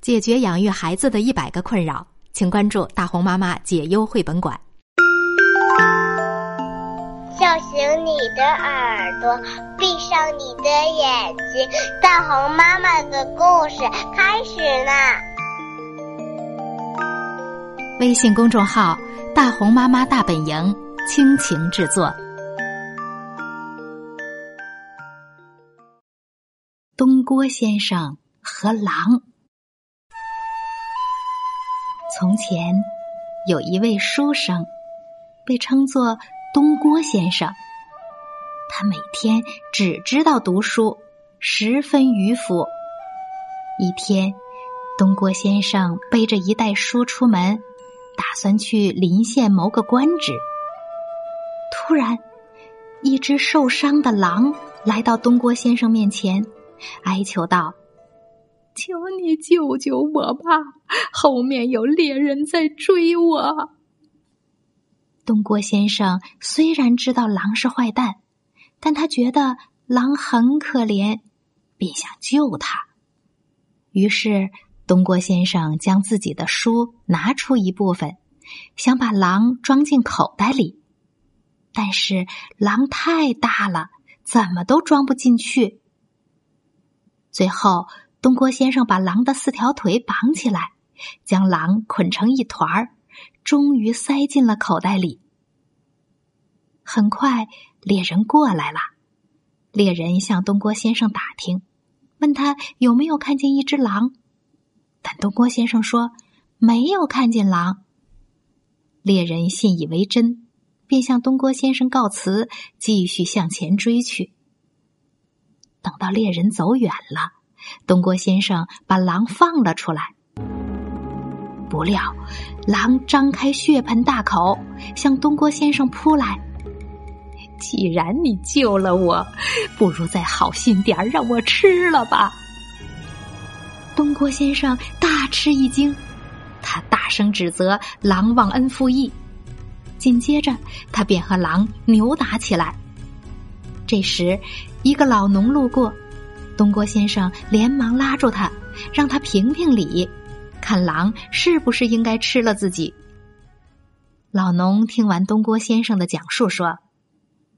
解决养育孩子的一百个困扰，请关注大红妈妈解忧绘本馆。叫醒你的耳朵，闭上你的眼睛，大红妈妈的故事开始啦！微信公众号“大红妈妈大本营”倾情制作。东郭先生和狼。从前有一位书生，被称作东郭先生。他每天只知道读书，十分迂腐。一天，东郭先生背着一袋书出门，打算去临县谋个官职。突然，一只受伤的狼来到东郭先生面前，哀求道。求你救救我吧！后面有猎人在追我。东郭先生虽然知道狼是坏蛋，但他觉得狼很可怜，便想救他。于是，东郭先生将自己的书拿出一部分，想把狼装进口袋里，但是狼太大了，怎么都装不进去。最后。东郭先生把狼的四条腿绑起来，将狼捆成一团儿，终于塞进了口袋里。很快，猎人过来了。猎人向东郭先生打听，问他有没有看见一只狼，但东郭先生说没有看见狼。猎人信以为真，便向东郭先生告辞，继续向前追去。等到猎人走远了。东郭先生把狼放了出来，不料狼张开血盆大口向东郭先生扑来。既然你救了我，不如再好心点儿让我吃了吧。东郭先生大吃一惊，他大声指责狼忘恩负义，紧接着他便和狼扭打起来。这时，一个老农路过。东郭先生连忙拉住他，让他评评理，看狼是不是应该吃了自己。老农听完东郭先生的讲述，说：“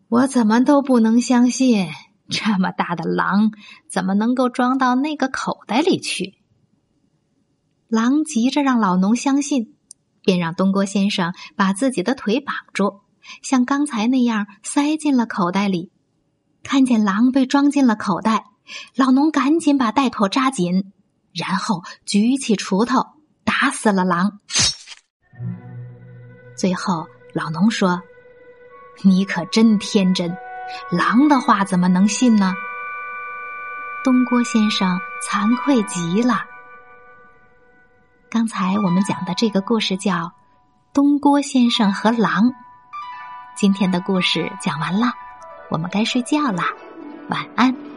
我怎么都不能相信，这么大的狼怎么能够装到那个口袋里去？”狼急着让老农相信，便让东郭先生把自己的腿绑住，像刚才那样塞进了口袋里。看见狼被装进了口袋。老农赶紧把袋口扎紧，然后举起锄头打死了狼。最后，老农说：“你可真天真，狼的话怎么能信呢？”东郭先生惭愧极了。刚才我们讲的这个故事叫《东郭先生和狼》。今天的故事讲完了，我们该睡觉啦，晚安。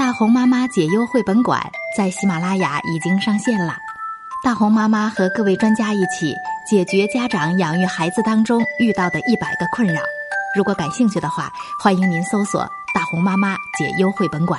大红妈妈解忧绘本馆在喜马拉雅已经上线了。大红妈妈和各位专家一起解决家长养育孩子当中遇到的一百个困扰。如果感兴趣的话，欢迎您搜索“大红妈妈解忧绘本馆”。